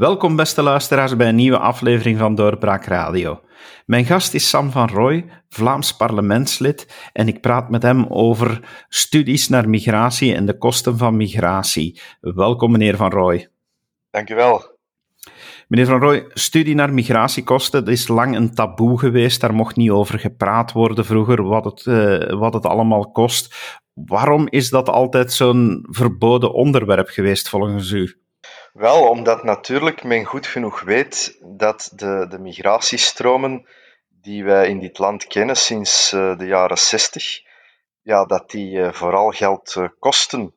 Welkom beste luisteraars bij een nieuwe aflevering van Doorbraak Radio. Mijn gast is Sam van Rooij, Vlaams parlementslid, en ik praat met hem over studies naar migratie en de kosten van migratie. Welkom meneer van Rooij. Dankjewel. Meneer Van Rooij, studie naar migratiekosten, dat is lang een taboe geweest. Daar mocht niet over gepraat worden vroeger, wat het, uh, wat het allemaal kost. Waarom is dat altijd zo'n verboden onderwerp geweest volgens u? Wel, omdat natuurlijk men goed genoeg weet dat de, de migratiestromen die wij in dit land kennen sinds uh, de jaren 60, ja, dat die uh, vooral geld uh, kosten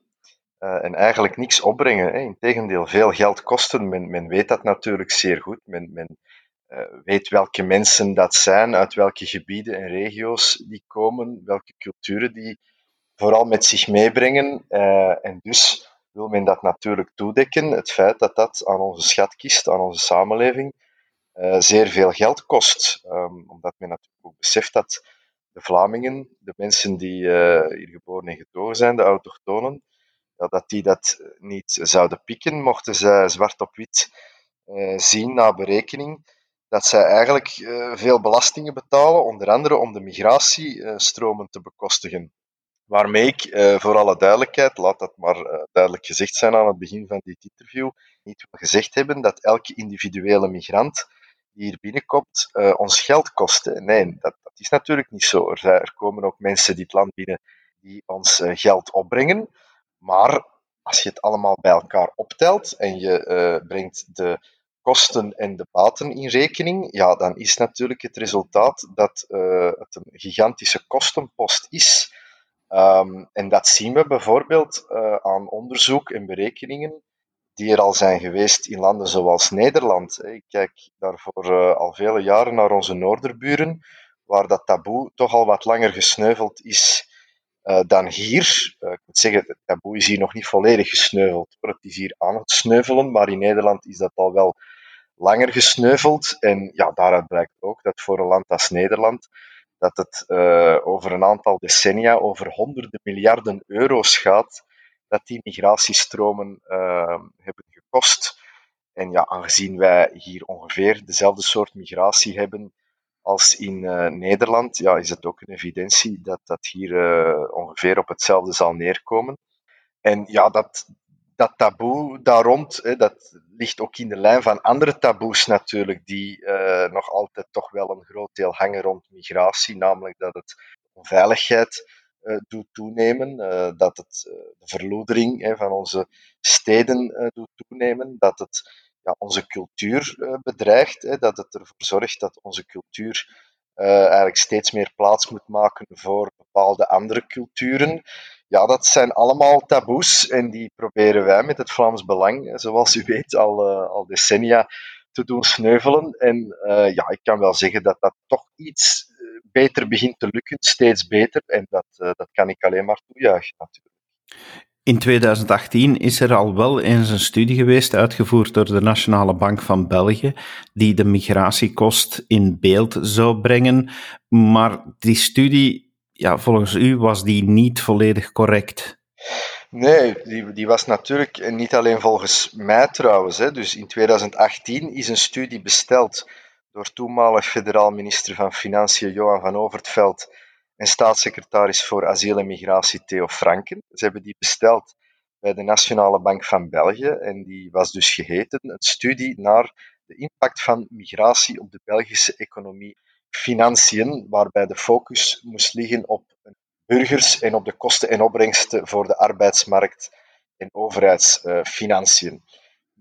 en eigenlijk niks opbrengen. Hè. Integendeel, veel geld kosten. Men, men weet dat natuurlijk zeer goed. Men, men weet welke mensen dat zijn, uit welke gebieden en regio's die komen, welke culturen die vooral met zich meebrengen. en dus wil men dat natuurlijk toedekken, het feit dat dat aan onze schatkist, aan onze samenleving, uh, zeer veel geld kost. Um, omdat men natuurlijk ook beseft dat de Vlamingen, de mensen die uh, hier geboren en getogen zijn, de autochtonen, ja, dat die dat niet zouden pikken, mochten zij zwart op wit uh, zien na berekening dat zij eigenlijk veel belastingen betalen, onder andere om de migratiestromen te bekostigen. Waarmee ik, eh, voor alle duidelijkheid, laat dat maar eh, duidelijk gezegd zijn aan het begin van dit interview, niet wil gezegd hebben dat elke individuele migrant die hier binnenkomt uh, ons geld kost. Nee, dat, dat, is natuurlijk niet zo. Er, komen ook mensen dit land binnen die ons geld opbrengen. Maar als je het allemaal bij elkaar optelt en je brengt de kosten en de baten in rekening, ja, dan is natuurlijk het resultaat dat het een gigantische kostenpost is Um, en dat zien we bijvoorbeeld uh, aan onderzoek en berekeningen die er al zijn geweest in landen zoals Nederland. Ik kijk daarvoor uh, al vele jaren naar onze noorderburen, waar dat taboe toch al wat langer gesneuveld is uh, dan hier. ik moet zeggen, het taboe is hier nog niet volledig gesneuveld. Het is hier aan het sneuvelen, maar in Nederland is dat al wel langer gesneuveld. En ja, daaruit blijkt ook dat voor een land als Nederland dat het uh, over een aantal decennia over honderden miljarden euro's gaat dat die migratiestromen uh, hebben gekost. En ja, aangezien wij hier ongeveer dezelfde soort migratie hebben als in uh, Nederland, ja, is het ook een evidentie dat dat hier ongeveer op hetzelfde zal neerkomen. En ja, dat, dat taboe daar rond, hè, dat ligt ook in de lijn van andere taboes natuurlijk, die uh, nog altijd toch wel een groot deel hangen rond migratie, namelijk dat het onveiligheid uh, doet toenemen, uh, dat het de verloedering hè, van onze steden doet toenemen, dat het ja, onze cultuur bedreigt, hè, dat het ervoor zorgt dat onze cultuur eigenlijk steeds meer plaats moet maken voor bepaalde andere culturen ja, dat zijn allemaal taboes en die proberen wij met het Vlaams Belang, zoals u weet, al, uh, al decennia te doen sneuvelen. En uh, ja, ik kan wel zeggen dat dat toch iets eh, beter begint te lukken, steeds beter. En dat, dat kan ik alleen maar toejuichen natuurlijk. In 2018 is er al wel eens een studie geweest, uitgevoerd door de Nationale Bank van België, die de migratiekost in beeld zou brengen. Maar die studie ja, volgens u was die niet volledig correct. Nee, die, die was natuurlijk niet alleen volgens mij trouwens. Hè. Dus in 2018 is een studie besteld door toenmalig federaal minister van Financiën Johan van Overtveld en staatssecretaris voor asiel en migratie Theo Franken. Ze hebben die besteld bij de Nationale Bank van België en die was dus geheten een studie naar de impact van migratie op de Belgische economie financiën, waarbij de focus moest liggen op burgers en op de kosten en opbrengsten voor de arbeidsmarkt en overheidsfinanciën.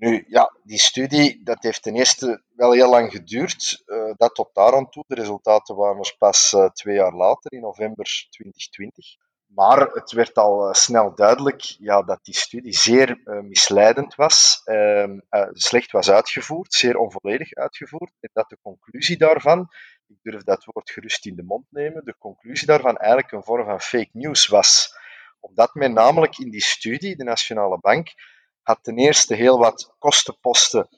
Nu, ja, die studie dat heeft ten eerste wel heel lang geduurd. Uh, dat tot daar aan toe. De resultaten waren er pas uh, twee jaar later, in november 2020. Maar het werd al uh, snel duidelijk ja, dat die studie zeer misleidend was, ehm, slecht was uitgevoerd, zeer onvolledig uitgevoerd. En dat de conclusie daarvan ik durf dat woord gerust in de mond nemen, de conclusie daarvan eigenlijk een vorm van fake news was. Omdat men namelijk in die studie, de Nationale Bank, had ten eerste heel wat kostenposten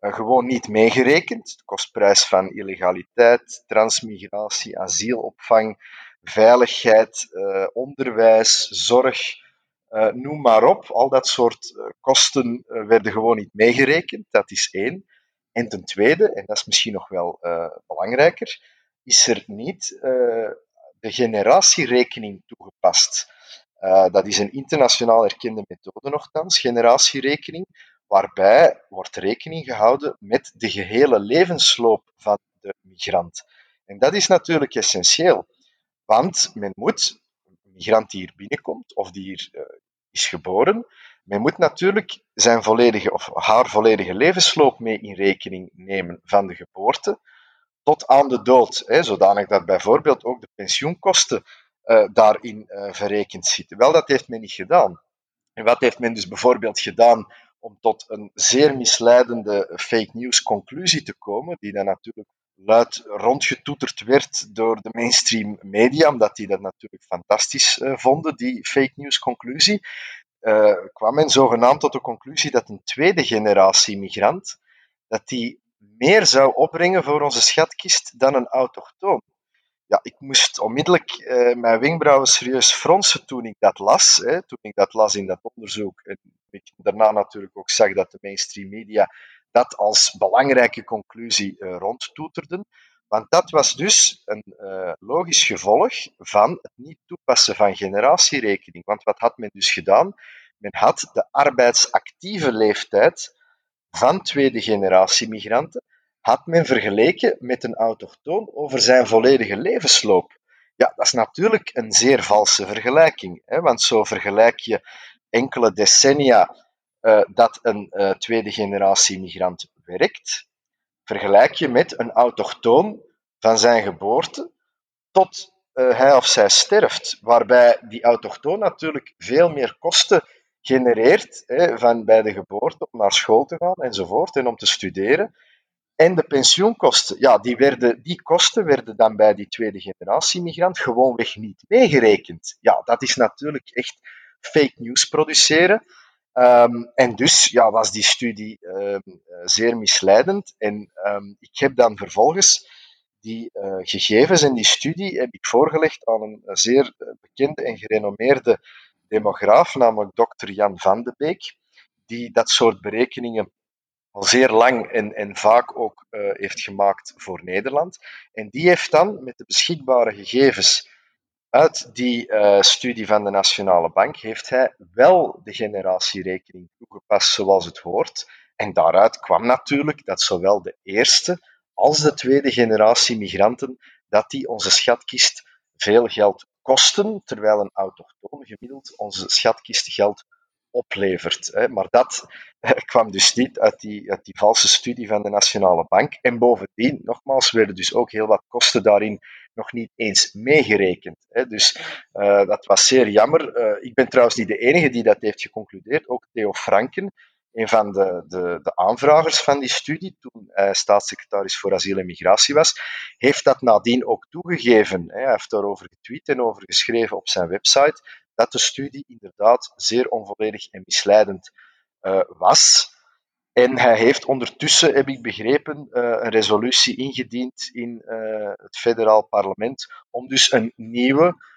uh, gewoon niet meegerekend. De kostprijs van illegaliteit, transmigratie, asielopvang, veiligheid, uh, onderwijs, zorg, noem maar op. Al dat soort kosten werden gewoon niet meegerekend. Dat is één. En ten tweede, en dat is misschien nog wel belangrijker, is er niet de generatierekening toegepast. Uh, dat is een internationaal erkende methode nogthans, generatierekening, waarbij wordt rekening gehouden met de gehele levensloop van de migrant. En dat is natuurlijk essentieel, want men moet, een migrant die hier binnenkomt of die hier uh, is geboren, men moet natuurlijk zijn volledige of haar volledige levensloop mee in rekening nemen van de geboorte tot aan de dood, hè, zodanig dat bijvoorbeeld ook de pensioenkosten daarin uh, verrekend zitten. Wel, dat heeft men niet gedaan. En wat heeft men dus bijvoorbeeld gedaan om tot een zeer misleidende fake news conclusie te komen, die dan natuurlijk luid rondgetoeterd werd door de mainstream media, omdat die dat natuurlijk fantastisch vonden, die fake news conclusie, kwam men zogenaamd tot de conclusie dat een tweede generatie migrant, dat die meer zou opbrengen voor onze schatkist dan een autochtoon. Ja, ik moest onmiddellijk uh, mijn wenkbrauwen serieus fronsen toen ik dat las. Hè, toen ik dat las in dat onderzoek. En ik daarna natuurlijk ook zag dat de mainstream media dat als belangrijke conclusie uh, rondtoeterden. Want dat was dus een uh, logisch gevolg van het niet toepassen van generatierekening. Want wat had men dus gedaan? Men had de arbeidsactieve leeftijd van tweede generatie migranten had men vergeleken met een autochtoon over zijn volledige levensloop. Ja, dat is natuurlijk een zeer valse vergelijking, hè, want zo vergelijk je enkele decennia uh, dat een uh, tweede generatie migrant werkt, vergelijk je met een autochtoon van zijn geboorte tot uh, hij of zij sterft, waarbij die autochtoon natuurlijk veel meer kosten genereert hè, van bij de geboorte om naar school te gaan enzovoort en om te studeren. En de pensioenkosten, ja, die, werden, die kosten werden dan bij die tweede generatie migrant gewoonweg niet meegerekend. Ja, dat is natuurlijk echt fake news produceren. Um, en dus ja, was die studie um, zeer misleidend. En um, ik heb dan vervolgens die uh, gegevens en die studie heb ik voorgelegd aan een zeer eh, bekende en gerenommeerde demograaf, namelijk dokter Jan van de Beek, die dat soort berekeningen al zeer lang en, en vaak ook uh, heeft gemaakt voor Nederland. En die heeft dan met de beschikbare gegevens uit die uh, studie van de Nationale Bank, heeft hij wel de generatierekening toegepast zoals het hoort. En daaruit kwam natuurlijk dat zowel de eerste als de tweede generatie migranten, dat die onze schatkist veel geld kosten, terwijl een autochtoon gemiddeld onze schatkist geld oplevert. Maar dat eh, kwam dus niet uit die, uit die valse studie van de Nationale Bank. En bovendien, nogmaals, werden dus ook heel wat kosten daarin nog niet eens meegerekend. Dus uh, dat was zeer jammer. Uh, ik ben trouwens niet de enige die dat heeft geconcludeerd. Ook Theo Franken, een van de, de, de aanvragers van die studie, toen hij staatssecretaris voor asiel en migratie was, heeft dat nadien ook toegegeven. Hij heeft daarover getweet en over geschreven op zijn website dat de studie inderdaad zeer onvolledig en misleidend uh, was. En hij heeft ondertussen, heb ik begrepen, uh, een resolutie ingediend in uh, het federaal parlement om dus een nieuwe,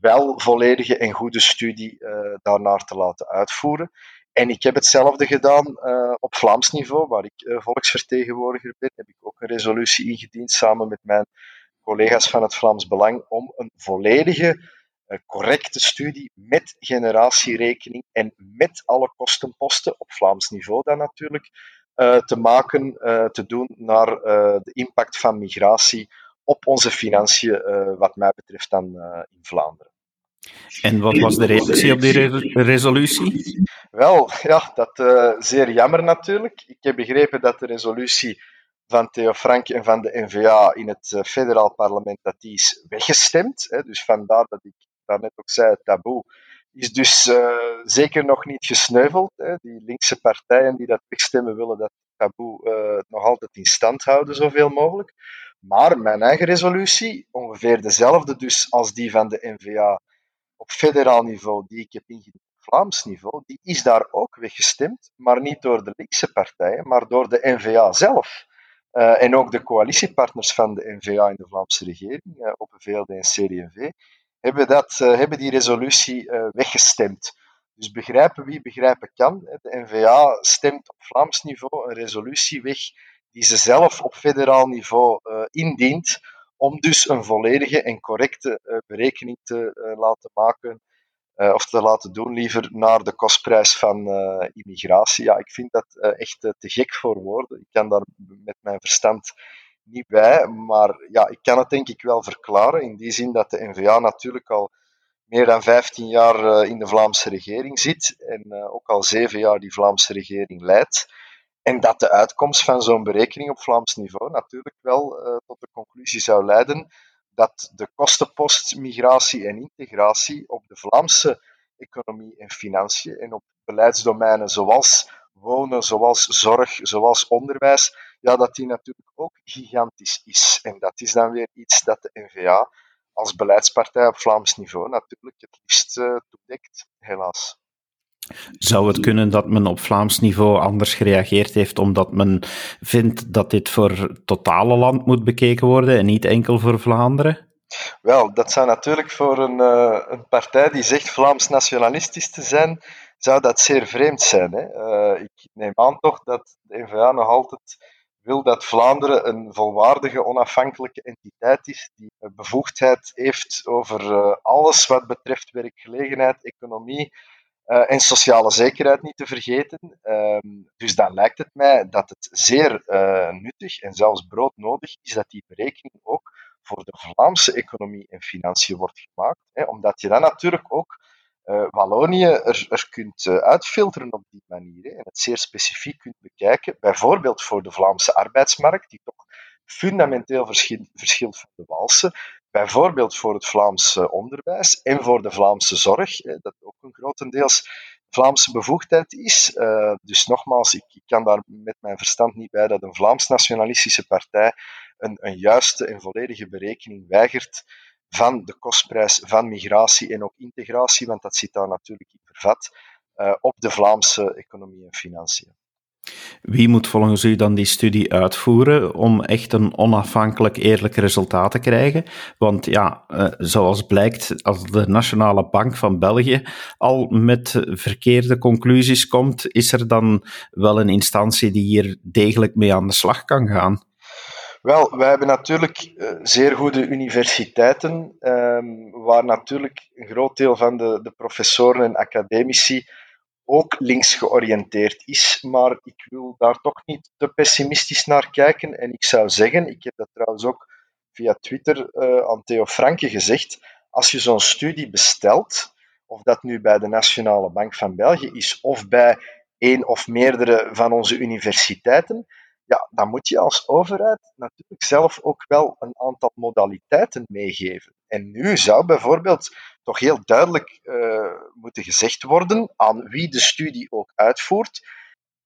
wel volledige en goede studie daarnaar te laten uitvoeren. En ik heb hetzelfde gedaan op Vlaams niveau, waar ik volksvertegenwoordiger ben, heb ik ook een resolutie ingediend samen met mijn collega's van het Vlaams Belang om een volledige correcte studie met generatierekening en met alle kostenposten, op Vlaams niveau dan natuurlijk, uh, te maken, uh, te doen naar uh, de impact van migratie op onze financiën, wat mij betreft dan in Vlaanderen. En wat was de reactie op die re resolutie? Wel, ja, dat zeer jammer natuurlijk. Ik heb begrepen dat de resolutie van Theo Frank en van de NVA in het federaal parlement dat die is weggestemd. Hè, dus vandaar dat ik daarnet ook zei, taboe, is dus uh, zeker nog niet gesneuveld. Hè. Die linkse partijen die dat wegstemmen willen dat taboe uh, nog altijd in stand houden, zoveel mogelijk. Maar mijn eigen resolutie, ongeveer dezelfde dus als die van de NVA op federaal niveau, die ik heb ingediend op Vlaams niveau, die is daar ook weggestemd, maar niet door de linkse partijen, maar door de NVA zelf. Uh, en ook de coalitiepartners van de NVA in de Vlaamse regering, op VLD en CD&V, hebben, dat, hebben die resolutie weggestemd. Dus begrijpen wie begrijpen kan. De NVA stemt op Vlaams niveau een resolutie weg die ze zelf op federaal niveau indient, om dus een volledige en correcte berekening te laten maken of te laten doen liever naar de kostprijs van immigratie. Ja, ik vind dat echt te gek voor woorden. Ik kan daar met mijn verstand niet bij, maar ja, ik kan het denk ik wel verklaren in die zin dat de NVA natuurlijk al meer dan 15 jaar in de Vlaamse regering zit en ook al zeven jaar die Vlaamse regering leidt. En dat de uitkomst van zo'n berekening op Vlaams niveau natuurlijk wel tot de conclusie zou leiden dat de kostenpost migratie en integratie op de Vlaamse economie en financiën en op beleidsdomeinen zoals wonen, zoals zorg, zoals onderwijs, ja, dat die natuurlijk ook gigantisch is. En dat is dan weer iets dat de NVA als beleidspartij op Vlaams niveau natuurlijk het liefst uh, toedekt, helaas. Zou het kunnen dat men op Vlaams niveau anders gereageerd heeft omdat men vindt dat dit voor het totale land moet bekeken worden en niet enkel voor Vlaanderen? Wel, dat zou natuurlijk voor een, uh, een partij die zegt Vlaams nationalistisch te zijn, zou dat zeer vreemd zijn. Hè? Uh, ik neem aan toch dat de NVA nog altijd wil dat Vlaanderen een volwaardige, onafhankelijke entiteit is die bevoegdheid heeft over uh, alles wat betreft werkgelegenheid, economie, uh, en sociale zekerheid niet te vergeten. Um, dus dan lijkt het mij dat het zeer nuttig en zelfs broodnodig is dat die berekening ook voor de Vlaamse economie en financiën wordt gemaakt. Omdat je dan natuurlijk ook uh, Wallonië er, kunt uitfilteren op die manier en het zeer specifiek kunt bekijken. Bijvoorbeeld voor de Vlaamse arbeidsmarkt, die toch fundamenteel verschilt van de Waalse. Bijvoorbeeld voor het Vlaamse onderwijs en voor de Vlaamse zorg, dat ook een grotendeels Vlaamse bevoegdheid is. Uh, dus nogmaals, ik, kan daar met mijn verstand niet bij dat een Vlaams-nationalistische partij een, een juiste en volledige berekening weigert van de kostprijs van migratie en ook integratie, want dat zit daar natuurlijk in vervat, uh, op de Vlaamse economie en financiën. Wie moet volgens u dan die studie uitvoeren om echt een onafhankelijk eerlijk resultaat te krijgen? Want ja, eh, zoals blijkt, als de Nationale Bank van België al met verkeerde conclusies komt, is er dan wel een instantie die hier degelijk mee aan de slag kan gaan? Wel, wij hebben natuurlijk uh, zeer goede universiteiten, um, waar natuurlijk een groot deel van de, de professoren en academici ook links georiënteerd is. Maar ik wil daar toch niet te pessimistisch naar kijken. En ik zou zeggen, ik heb dat trouwens ook via Twitter uh, aan Theo Franke gezegd, als je zo'n studie bestelt, of dat nu bij de Nationale Bank van België is of bij één of meerdere van onze universiteiten, ja, dan moet je als overheid natuurlijk zelf ook wel een aantal modaliteiten meegeven. En nu zou bijvoorbeeld toch heel duidelijk uh, moeten gezegd worden aan wie de studie ook uitvoert,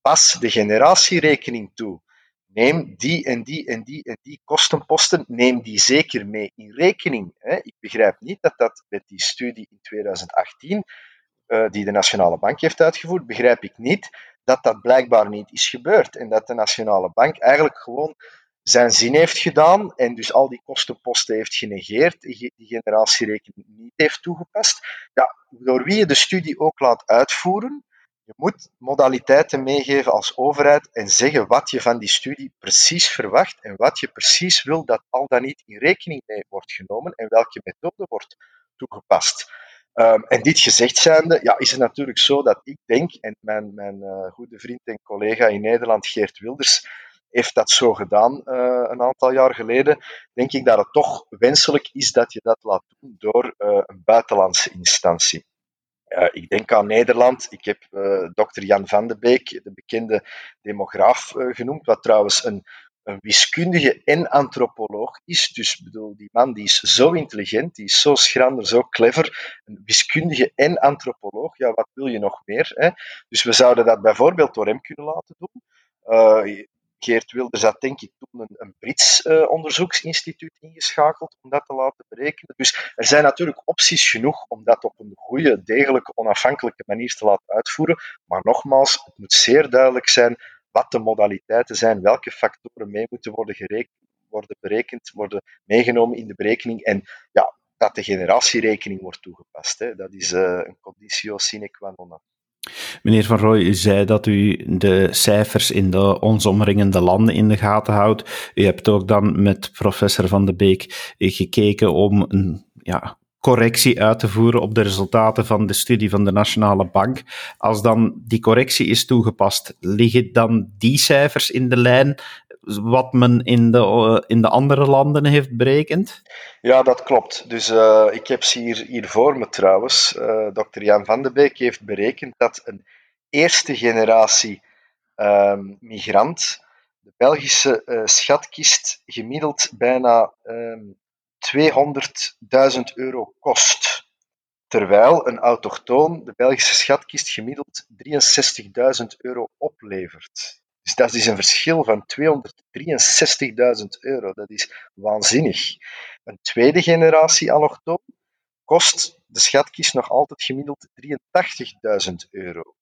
pas de generatierekening toe. Neem die en die en die en die kostenposten, neem die zeker mee in rekening. Ik begrijp niet dat dat met die studie in 2018, uh, eh, die de Nationale Bank heeft uitgevoerd, begrijp ik niet dat dat blijkbaar niet is gebeurd. En dat de Nationale Bank eigenlijk gewoon zijn zin heeft gedaan en dus al die kostenposten heeft genegeerd, die generatierekening niet heeft toegepast. Ja, door wie je de studie ook laat uitvoeren, je moet modaliteiten meegeven als overheid en zeggen wat je van die studie precies verwacht en wat je precies wil dat al dan niet in rekening mee wordt genomen en welke methode wordt toegepast. Um, en dit gezegd zijnde, ja, is het natuurlijk zo dat ik denk, en mijn, mijn uh, goede vriend en collega in Nederland, Geert Wilders, heeft dat zo gedaan uh, een aantal jaar geleden, denk ik dat het toch wenselijk is dat je dat laat doen door uh, een buitenlandse instantie. Ik denk aan Nederland. Ik heb dokter Jan van de Beek, de bekende demograaf, genoemd, wat trouwens een een wiskundige en antropoloog is. Dus bedoel, die man die is zo intelligent, die is zo schrander, zo clever. Een wiskundige en antropoloog, ja, wat wil je nog meer? Hè? Dus we zouden dat bijvoorbeeld door hem kunnen laten doen. Uh, Geert Wilders had denk ik toen een, een Brits uh, onderzoeksinstituut ingeschakeld om dat te laten berekenen. Dus er zijn natuurlijk opties genoeg om dat op een goede, degelijke, onafhankelijke manier te laten uitvoeren. Maar nogmaals, het moet zeer duidelijk zijn wat de modaliteiten zijn, welke factoren mee moeten worden, worden berekend, worden meegenomen in de berekening. En ja, dat de generatierekening wordt toegepast. Hè. Dat is uh, een conditio sine qua non. Meneer Van Rooij, u zei dat u de cijfers in de ons omringende landen in de gaten houdt. U hebt ook dan met professor Van de Beek gekeken om een ja, correctie uit te voeren op de resultaten van de studie van de Nationale Bank. Als dan die correctie is toegepast, liggen dan die cijfers in de lijn wat men in de, eh, in de andere landen heeft berekend? Ja, dat klopt. Dus uh, ik heb ze hier, hier voor me trouwens. Eh, Dr. Jan van de Beek heeft berekend dat een eerste generatie uh, migrant de Belgische schatkist gemiddeld bijna 200.000 ehm, euro kost. Terwijl een autochtoon de Belgische schatkist gemiddeld 63.000 euro oplevert. Dus dat is een verschil van 263.000 euro. Dat is waanzinnig. Een tweede generatie allochtoon kost de schatkist nog altijd gemiddeld 83.000 euro.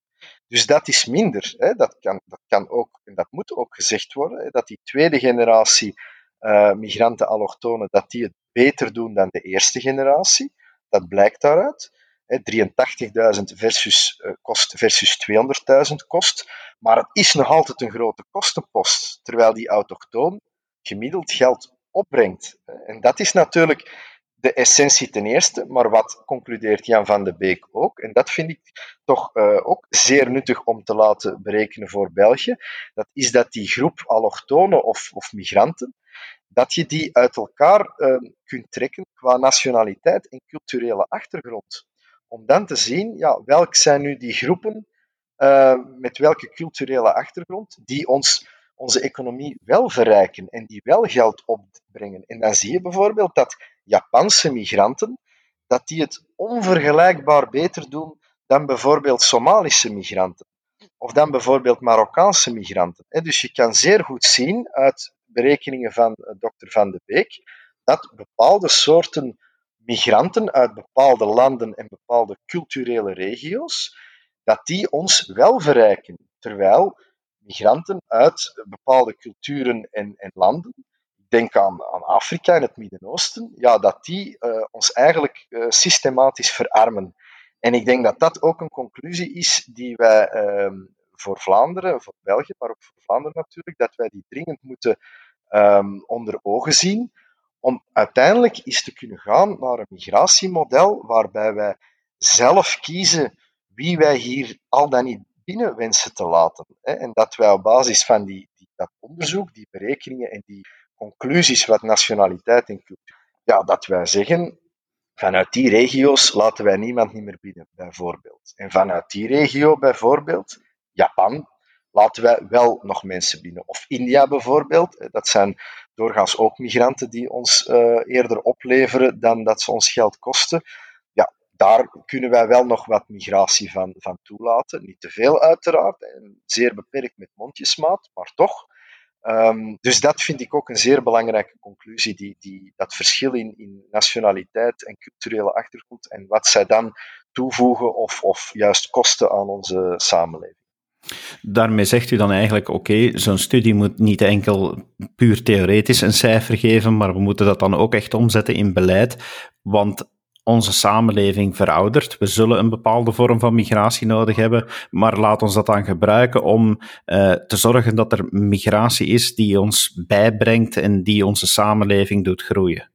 Dus dat is minder. Hè. Dat, kan, dat kan ook, en dat moet ook gezegd worden, hè, dat die tweede generatie uh, migranten allochtonen, dat die het beter doen dan de eerste generatie. Dat blijkt daaruit. 83.000 versus, uh, kost versus 200.000 kost. Maar het is nog altijd een grote kostenpost, terwijl die autochtoon gemiddeld geld opbrengt. En dat is natuurlijk de essentie ten eerste, maar wat concludeert Jan van de Beek ook, en dat vind ik toch uh, ook zeer nuttig om te laten berekenen voor België, dat is dat die groep allochtonen of, of migranten, dat je die uit elkaar uh, kunt trekken qua nationaliteit en culturele achtergrond. Om dan te zien, ja, welk zijn nu die groepen uh, met welke culturele achtergrond die ons, onze economie wel verrijken en die wel geld opbrengen. En dan zie je bijvoorbeeld dat Japanse migranten dat die het onvergelijkbaar beter doen dan bijvoorbeeld Somalische migranten. Of dan bijvoorbeeld Marokkaanse migranten. Dus je kan zeer goed zien uit berekeningen van eh, dokter Van de Beek dat bepaalde soorten migranten uit bepaalde landen en bepaalde culturele regio's dat die ons wel verrijken. Terwijl migranten uit bepaalde culturen en, en landen, ik denk aan, aan Afrika en het Midden-Oosten, ja, dat die uh, ons eigenlijk uh, systematisch verarmen. En ik denk dat dat ook een conclusie is die wij uh, voor Vlaanderen, voor België, maar ook voor Vlaanderen natuurlijk, dat wij die dringend moeten um, onder ogen zien, om uiteindelijk eens te kunnen gaan naar een migratiemodel waarbij wij zelf kiezen wie wij hier al dan niet binnen wensen te laten. Hè, en dat wij op basis van die, die, dat onderzoek, die berekeningen en die conclusies wat nationaliteit en cultuur, ja, dat wij zeggen, vanuit die regio's laten wij niemand niet meer binnen, bijvoorbeeld. En vanuit die regio, bijvoorbeeld, Japan, laten wij wel nog mensen binnen. Of India bijvoorbeeld, dat zijn doorgaans ook migranten die ons uh, eerder opleveren dan dat ze ons geld kosten daar kunnen wij wel nog wat migratie van, van toelaten. Niet te veel, uiteraard, en zeer beperkt met mondjesmaat, maar toch. Um, dus dat vind ik ook een zeer belangrijke conclusie, die, die, dat verschil in, in nationaliteit en culturele achtergrond en wat zij dan toevoegen of, of juist kosten aan onze samenleving. Daarmee zegt u dan eigenlijk, oké, zo'n studie moet niet enkel puur theoretisch een cijfer geven, maar we moeten dat dan ook echt omzetten in beleid, want onze samenleving veroudert. We zullen een bepaalde vorm van migratie nodig hebben, maar laat ons dat dan gebruiken om uh, te zorgen dat er migratie is die ons bijbrengt en die onze samenleving doet groeien.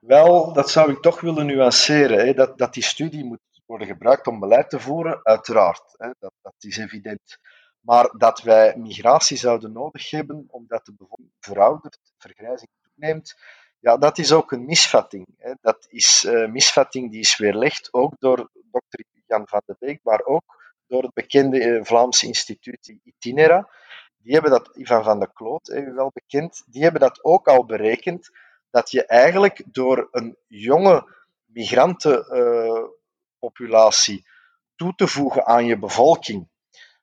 Wel, dat zou ik toch willen nuanceren. Hè. Dat, dat die studie moet worden gebruikt om beleid te voeren, uiteraard. Hè. Dat, dat is evident. Maar dat wij migratie zouden nodig hebben omdat de bevolking veroudert, vergrijzing toeneemt, ja, dat is ook een misvatting. Hè. Dat is een uh, misvatting die is weerlegd ook door dokter Jan van de Beek, maar ook door het bekende uh, Vlaamse instituut Itinera. Die hebben dat, Ivan van de Kloot, hè, wel bekend, die hebben dat ook al berekend, dat je eigenlijk door een jonge migrantenpopulatie uh, toe te voegen aan je bevolking,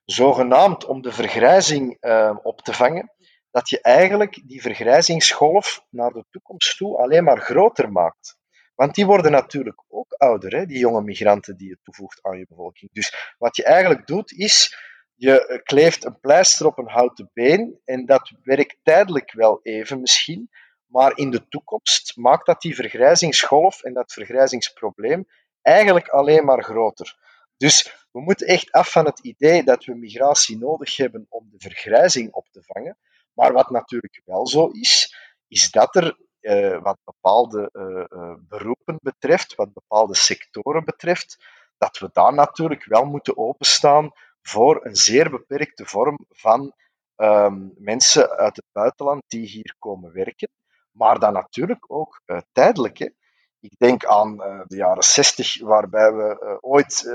zogenaamd om de vergrijzing uh, op te vangen, dat je eigenlijk die vergrijzingsgolf naar de toekomst toe alleen maar groter maakt. Want die worden natuurlijk ook ouder, hè, die jonge migranten die je toevoegt aan je bevolking. Dus wat je eigenlijk doet, is je kleeft een pleister op een houten been en dat werkt tijdelijk wel even misschien, Maar in de toekomst maakt dat die vergrijzingsgolf en dat vergrijzingsprobleem eigenlijk alleen maar groter. Dus we moeten echt af van het idee dat we migratie nodig hebben om de vergrijzing op te vangen. Maar wat natuurlijk wel zo is, is dat er uh, wat bepaalde uh, uh, beroepen betreft, wat bepaalde sectoren betreft, dat we daar natuurlijk wel moeten openstaan voor een zeer beperkte vorm van um, mensen uit het buitenland die hier komen werken. Maar dan natuurlijk ook tijdelijk. Ik denk aan de jaren 60, waarbij we ooit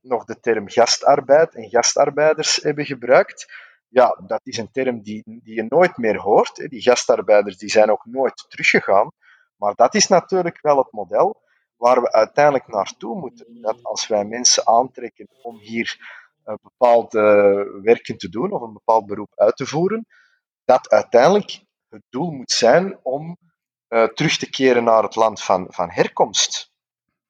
nog de term gastarbeid en gastarbeiders hebben gebruikt ja, dat is een term die, die je nooit meer hoort. Die gastarbeiders die zijn ook nooit teruggegaan. Maar dat is natuurlijk wel het model waar we uiteindelijk naartoe moeten. Dat als wij mensen aantrekken om hier een bepaald werken te doen of een bepaald beroep uit te voeren, dat uiteindelijk het doel moet zijn om uh, terug te keren naar het land van, van herkomst.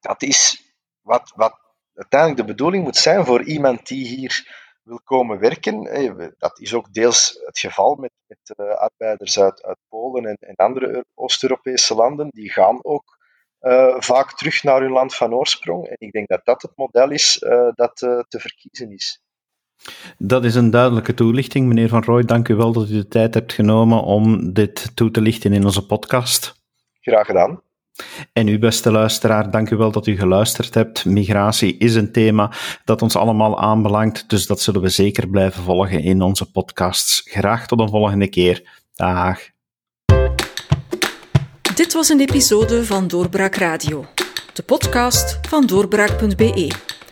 Dat is wat, wat uiteindelijk de bedoeling moet zijn voor iemand die hier wil komen werken. Dat is ook deels het geval met, met uh, arbeiders uit, uit Polen en, en andere Oost-Europese landen. Die gaan ook vaak terug naar hun land van oorsprong. En ik denk dat dat het model is dat te verkiezen is. Dat is een duidelijke toelichting, meneer Van Rooij. Dank u wel dat u de tijd hebt genomen om dit toe te lichten in onze podcast. Graag gedaan. En u, beste luisteraar, dank u wel dat u geluisterd hebt. Migratie is een thema dat ons allemaal aanbelangt, dus dat zullen we zeker blijven volgen in onze podcasts. Graag tot een volgende keer. Dag. Dit was een episode van Doorbraak Radio, de podcast van doorbraak.be.